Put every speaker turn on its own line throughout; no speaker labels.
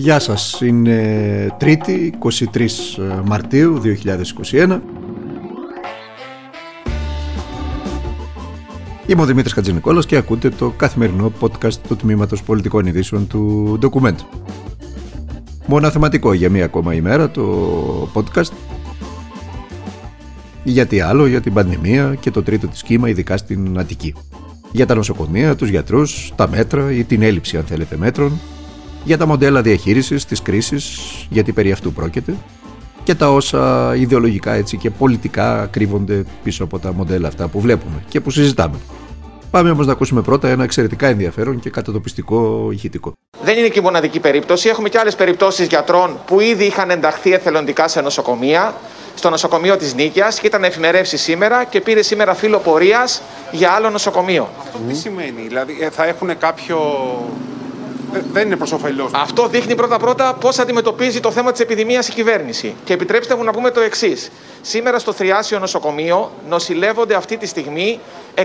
Γεια σας, είναι 3η 23 Μαρτίου 2021 Είμαι ο Δημήτρης Χατζηνικόλας και ακούτε το καθημερινό podcast του Τμήματος Πολιτικών Ειδήσεων του Document. Μοναθεματικό για μία ακόμα ημέρα το podcast γιατί άλλο για την πανδημία και το τρίτο της κύμα ειδικά στην Αττική. Για τα νοσοκομεία, τους γιατρούς, τα μέτρα ή την έλλειψη αν θέλετε μέτρων, για τα μοντέλα διαχείρισης της κρίσης, γιατί περί αυτού πρόκειται, και τα όσα ιδεολογικά έτσι και πολιτικά κρύβονται πίσω από τα μοντέλα αυτά που βλέπουμε και που συζητάμε. Πάμε όμως να ακούσουμε πρώτα ένα εξαιρετικά ενδιαφέρον και κατατοπιστικό ηχητικό.
Δεν είναι και η μοναδική περίπτωση. Έχουμε και άλλες περιπτώσεις γιατρών που ήδη είχαν ενταχθεί εθελοντικά σε νοσοκομεία. Στο νοσοκομείο της Νίκαια και ήταν εφημερεύσει σήμερα και πήρε σήμερα φύλλο πορείας για άλλο νοσοκομείο.
Αυτό τι σημαίνει, Δηλαδή ε, θα έχουν κάποιο δεν είναι προς όφελός
Αυτό δείχνει πρώτα-πρώτα πώς αντιμετωπίζει το θέμα της επιδημίας η κυβέρνηση. Και επιτρέψτε μου να πούμε το εξής. Σήμερα στο Θριάσιο Νοσοκομείο νοσηλεύονται αυτή τη στιγμή 123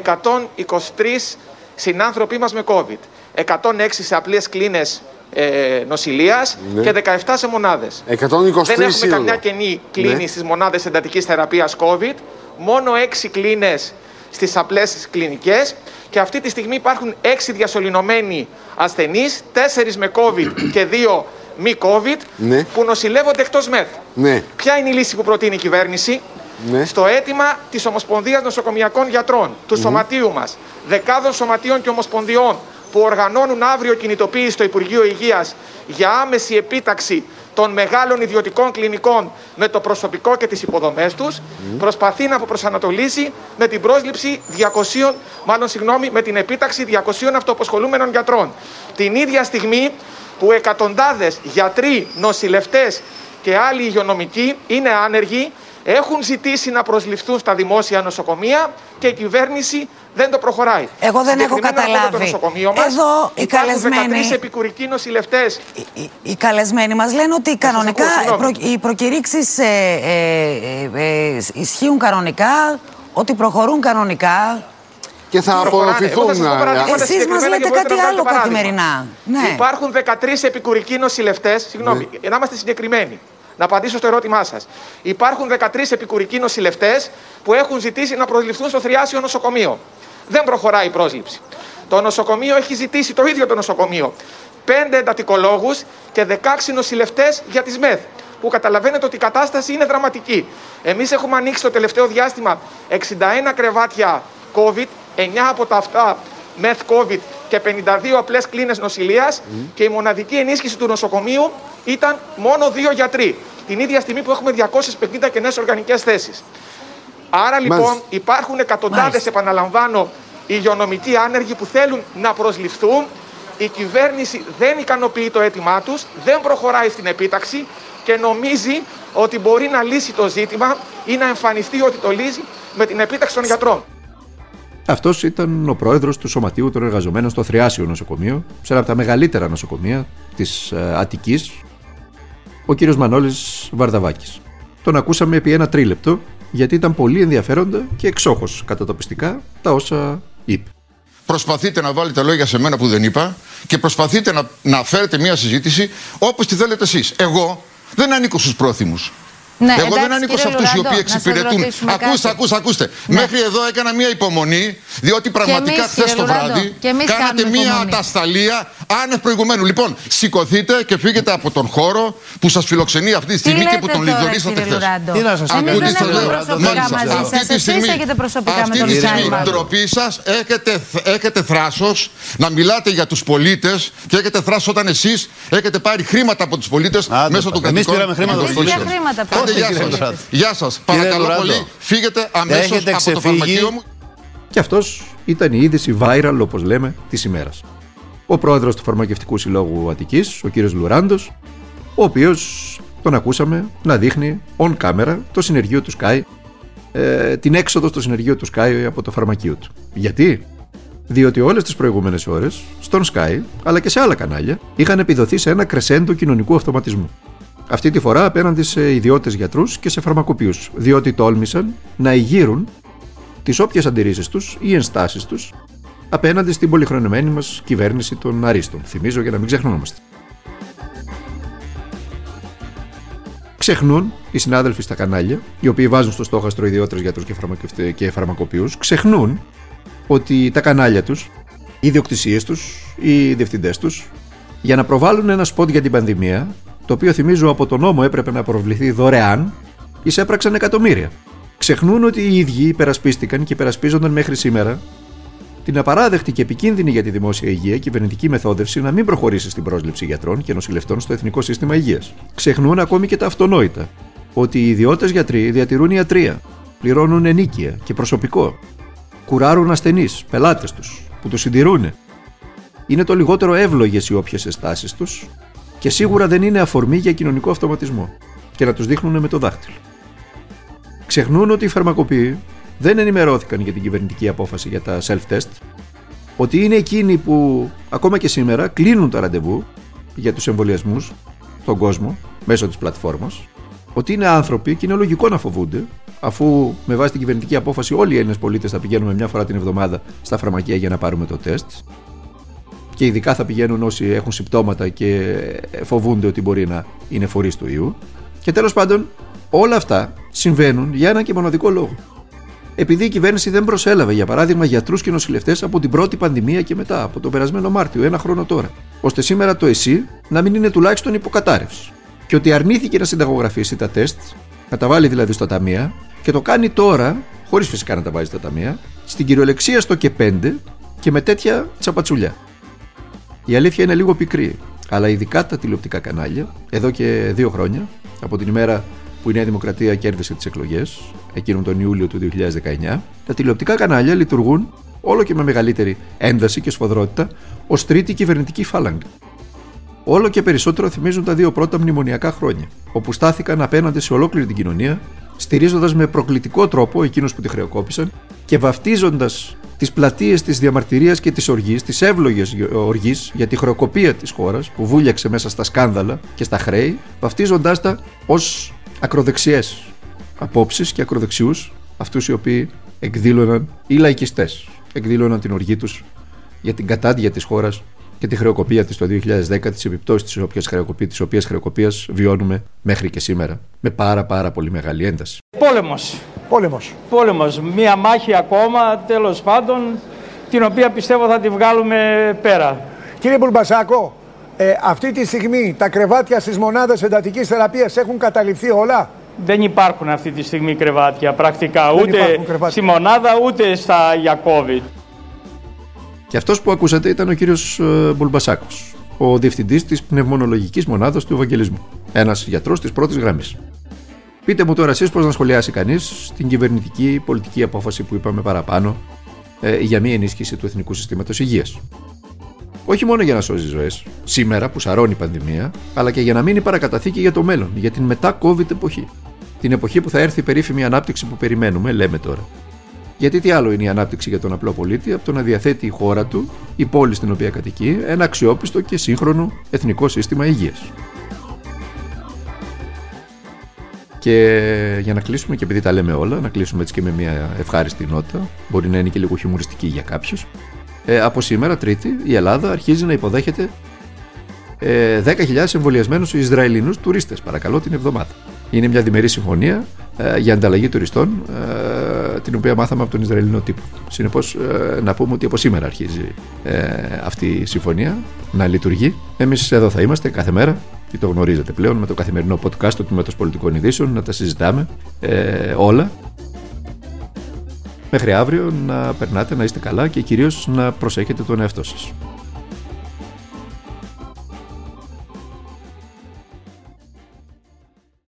συνάνθρωποι μας με COVID. 106 σε απλές κλίνες ε, νοσηλείας ναι. και 17 σε μονάδες. Δεν έχουμε καμιά κενή κλίνη ναι. στις μονάδες εντατικής θεραπείας COVID. Μόνο 6 κλίνες στις απλές κλινικές και αυτή τη στιγμή υπάρχουν έξι διασωληνωμένοι ασθενείς, τέσσερις με COVID και δύο μη COVID, ναι. που νοσηλεύονται εκτός ΜΕΘ. Ναι. Ποια είναι η λύση που προτείνει η κυβέρνηση, ναι. στο αίτημα της Ομοσπονδίας Νοσοκομιακών Γιατρών, του σωματείου μας, δεκάδων σωματείων και ομοσπονδιών που οργανώνουν αύριο κινητοποίηση στο Υπουργείο Υγείας για άμεση επίταξη των μεγάλων ιδιωτικών κλινικών με το προσωπικό και τις υποδομές τους, προσπαθεί να προσανατολίσει με την πρόσληψη 200, μάλλον συγγνώμη, με την επίταξη 200 αυτοαποσχολούμενων γιατρών. Την ίδια στιγμή που εκατοντάδες γιατροί, νοσηλευτές και άλλοι υγειονομικοί είναι άνεργοι έχουν ζητήσει να προσληφθούν στα δημόσια νοσοκομεία και η κυβέρνηση δεν το προχωράει.
Εγώ δεν έχω καταλάβει.
Το νοσοκομείο μας,
Εδώ οι καλεσμένοι.
13 επικουρικοί νοσηλευτές.
Οι, οι, οι, καλεσμένοι μας λένε ότι κανονικά προ, οι προκηρύξεις ε, ε, ε, ισχύουν κανονικά, ότι προχωρούν κανονικά.
Και θα απορροφηθούν.
Εσείς μας λέτε κάτι άλλο καθημερινά.
Ναι. Υπάρχουν 13 επικουρικοί νοσηλευτές. Συγγνώμη, ναι. να είμαστε συγκεκριμένοι. Να απαντήσω στο ερώτημά σας. Υπάρχουν 13 επικουρικοί νοσηλευτές που έχουν ζητήσει να προσληφθούν στο Θριάσιο νοσοκομείο. Δεν προχωράει η πρόσληψη. Το νοσοκομείο έχει ζητήσει το ίδιο το νοσοκομείο. 5 εντατικολόγους και 16 νοσηλευτές για τις ΜΕΘ. Που καταλαβαίνετε ότι η κατάσταση είναι δραματική. Εμείς έχουμε ανοίξει το τελευταίο διάστημα 61 κρεβάτια COVID, 9 από τα αυτά ΜΕΘ COVID και 52 απλές κλίνες νοσηλείας και η μοναδική ενίσχυση του νοσοκομείου ήταν μόνο δύο γιατροί. Την ίδια στιγμή που έχουμε 250 κενέ οργανικές θέσεις. Άρα λοιπόν υπάρχουν εκατοντάδες, επαναλαμβάνω, υγειονομικοί άνεργοι που θέλουν να προσληφθούν. Η κυβέρνηση δεν ικανοποιεί το αίτημά τους, δεν προχωράει στην επίταξη και νομίζει ότι μπορεί να λύσει το ζήτημα ή να εμφανιστεί ότι το λύσει με την επίταξη των γιατρών.
Αυτός ήταν ο πρόεδρος του Σωματείου των Εργαζομένων στο Θριάσιο Νοσοκομείο, σε ένα από τα μεγαλύτερα νοσοκομεία της ε, Αττικής, ο κύριος Μανώλης Βαρδαβάκης. Τον ακούσαμε επί ένα τρίλεπτο, γιατί ήταν πολύ ενδιαφέροντα και εξόχως κατατοπιστικά τα όσα είπε.
Προσπαθείτε να βάλετε λόγια σε μένα που δεν είπα και προσπαθείτε να, να φέρετε μια συζήτηση όπως τη θέλετε εσείς. Εγώ δεν ανήκω στους πρόθυμους. Ναι, Εγώ εντάξει, δεν ανήκω σε αυτούς οι οποίοι εξυπηρετούν. Ακούστε, ακούστε, ακούστε. Ναι. Μέχρι εδώ έκανα μία υπομονή, διότι πραγματικά χθες το βράδυ κάνατε μία ατασταλία άνευ προηγουμένου. Λοιπόν, σηκωθείτε και φύγετε από τον χώρο που σας φιλοξενεί αυτή τη στιγμή και που τον λιδωρήσατε χθες.
Τι να σας πω, Αυτή τη στιγμή, αυτή τη στιγμή
ντροπή σας έχετε, έχετε θράσος να μιλάτε για τους πολίτες και έχετε θράσος όταν εσείς έχετε πάρει χρήματα από τους πολίτες μέσω των κρατικών.
Εμείς πήραμε χρήματα από τους πολίτε
γεια σας. Γεια σας. Παρακαλώ πολύ, φύγετε αμέσως από το φαρμακείο μου.
Και αυτός ήταν η είδηση viral, όπως λέμε, της ημέρας. Ο πρόεδρος του Φαρμακευτικού Συλλόγου Αττικής, ο κύριος Λουράντος, ο οποίος τον ακούσαμε να δείχνει on camera το συνεργείο του Sky, ε, την έξοδο στο συνεργείο του Sky από το φαρμακείο του. Γιατί; Διότι όλες τις προηγούμενες ώρες, στον Sky, αλλά και σε άλλα κανάλια, είχαν επιδοθεί σε ένα κρεσέντο κοινωνικού αυτοματισμού. Αυτή τη φορά απέναντι σε ιδιώτες γιατρούς και σε φαρμακοποιούς, διότι τόλμησαν να ηγείρουν τις όποιες αντιρρήσεις τους ή ενστάσεις τους απέναντι στην πολυχρονεμένη μας κυβέρνηση των Αρίστων. Θυμίζω για να μην ξεχνόμαστε. Ξεχνούν οι συνάδελφοι στα κανάλια, οι οποίοι βάζουν στο στόχαστρο ιδιώτερου γιατρούς και φαρμακοποιούς, ξεχνούν ότι τα κανάλια τους, οι ιδιοκτησίες τους, οι διευθυντές τους, για να προβάλλουν ένα σποτ για την πανδημία, το οποίο θυμίζω από τον νόμο έπρεπε να προβληθεί δωρεάν, εισέπραξαν εκατομμύρια. Ξεχνούν ότι οι ίδιοι υπερασπίστηκαν και υπερασπίζονταν μέχρι σήμερα την απαράδεκτη και επικίνδυνη για τη δημόσια υγεία κυβερνητική μεθόδευση να μην προχωρήσει στην πρόσληψη γιατρών και νοσηλευτών στο Εθνικό Σύστημα Υγείας. Ξεχνούν ακόμη και τα αυτονόητα ότι οι ιδιώτες γιατροί διατηρούν ιατρία, πληρώνουν ενίκεια και προσωπικό, κουράρουν ασθενείς, πελάτες τους, που τους συντηρούν. Είναι το λιγότερο εύλογες οι όποιες αισθάσει τους και σίγουρα δεν είναι αφορμή για κοινωνικό αυτοματισμό. Και να τους δείχνουν με το δάχτυλο. Ξεχνούν ότι οι φαρμακοποιοί δεν ενημερώθηκαν για την κυβερνητική απόφαση για τα self-test, ότι είναι εκείνοι που ακόμα και σήμερα κλείνουν τα ραντεβού για τους εμβολιασμούς στον κόσμο μέσω της πλατφόρμας, ότι είναι άνθρωποι και είναι λογικό να φοβούνται, αφού με βάση την κυβερνητική απόφαση όλοι οι Έλληνες πολίτες θα πηγαίνουμε μια φορά την εβδομάδα στα φαρμακεία για να πάρουμε το τεστ και ειδικά θα πηγαίνουν όσοι έχουν συμπτώματα και φοβούνται ότι μπορεί να είναι φορείς του ιού. Και τέλος πάντων όλα αυτά συμβαίνουν για ένα και μοναδικό λόγο επειδή η κυβέρνηση δεν προσέλαβε, για παράδειγμα, γιατρούς και νοσηλευτές από την πρώτη πανδημία και μετά, από τον περασμένο Μάρτιο, ένα χρόνο τώρα, ώστε σήμερα το ΕΣΥ να μην είναι τουλάχιστον υποκατάρρευσης. Και ότι αρνήθηκε να συνταγογραφήσει τα τεστ, να τα βάλει δηλαδή στα ταμεία, και το κάνει τώρα, χωρίς φυσικά να τα βάζει στα ταμεία, στην κυριολεξία στο και 5 και με τέτοια τσαπατσουλιά. Η αλήθεια είναι λίγο πικρή, αλλά ειδικά τα τηλεοπτικά κανάλια, εδώ και δύο χρόνια, από την ημέρα που η Νέα Δημοκρατία κέρδισε τις εκλογές, εκείνον τον Ιούλιο του 2019, τα τηλεοπτικά κανάλια λειτουργούν όλο και με μεγαλύτερη ένταση και σφοδρότητα ως τρίτη κυβερνητική φάλαγγα. Όλο και περισσότερο θυμίζουν τα δύο πρώτα μνημονιακά χρόνια, όπου στάθηκαν απέναντι σε ολόκληρη την κοινωνία, στηρίζοντας με προκλητικό τρόπο εκείνους που τη χρεοκόπησαν και βαφτίζοντας τις πλατείες της διαμαρτυρίας και της οργής, της εύλογης οργής για τη χρεοκοπία της χώρας που βούλιαξε μέσα στα σκάνδαλα και στα χρέη, βαφτίζοντάς τα ως ακροδεξιές απόψεις και ακροδεξιούς, αυτούς οι οποίοι εκδήλωναν ή λαϊκιστές, εκδήλωναν την οργή τους για την κατάντια της χώρας και τη χρεοκοπία της το 2010, τις επιπτώσεις της οποίας χρεοκοπία, της οποίας χρεοκοπίας βιώνουμε μέχρι και σήμερα με πάρα πάρα πολύ μεγάλη ένταση.
Πόλεμος.
Πόλεμος.
Πόλεμος. Μία μάχη ακόμα τέλος πάντων την οποία πιστεύω θα τη βγάλουμε πέρα.
Κύριε Μπουρμπασάκο, ε, αυτή τη στιγμή τα κρεβάτια στις μονάδες εντατικής θεραπείας έχουν καταληφθεί όλα;
Δεν υπάρχουν αυτή τη στιγμή κρεβάτια πρακτικά ούτε στη μονάδα ούτε στα για COVID.
Και αυτός που ακούσατε ήταν ο κύριος ε, Μπουλμπασάκος, ο διευθυντής της πνευμονολογικής μονάδας του Ευαγγελισμού, ένας γιατρός της πρώτης γραμμής. Πείτε μου τώρα εσείς πώς να σχολιάσει κανείς την κυβερνητική πολιτική απόφαση που είπαμε παραπάνω ε, για μία ενίσχυση του Εθνικού Συστήματος Υγείας. Όχι μόνο για να σώζει ζωές, σήμερα που σαρώνει η πανδημία, αλλά και για να μείνει παρακαταθήκη για το μέλλον, για την μετά-COVID εποχή. Την εποχή που θα έρθει η περίφημη ανάπτυξη που περιμένουμε, λέμε τώρα. Γιατί τι άλλο είναι η ανάπτυξη για τον απλό πολίτη από το να διαθέτει η χώρα του, η πόλη στην οποία κατοικεί, ένα αξιόπιστο και σύγχρονο εθνικό σύστημα υγείας. Και για να κλείσουμε, και επειδή τα λέμε όλα, να κλείσουμε έτσι και με μια ευχάριστη νότα, μπορεί να είναι και λίγο χιουμοριστική για κάποιους. Ε, από σήμερα, Τρίτη, η Ελλάδα αρχίζει να υποδέχεται ε, 10.000 εμβολιασμένους Ισραηλινούς τουρίστες, παρακαλώ, την εβδομάδα. Είναι μια διμερή συμφωνία ε, για ανταλλαγή τουριστών, ε, την οποία μάθαμε από τον Ισραηλινό τύπο. Συνεπώς, ε, να πούμε ότι από σήμερα αρχίζει ε, αυτή η συμφωνία να λειτουργεί. Εμείς εδώ θα είμαστε κάθε μέρα, και το γνωρίζετε πλέον, με το καθημερινό podcast του Τμήματο Πολιτικών Ειδήσεων, να τα συζητάμε όλα Μέχρι αύριο να περνάτε, να είστε καλά και κυρίως να προσέχετε τον εαυτό σας.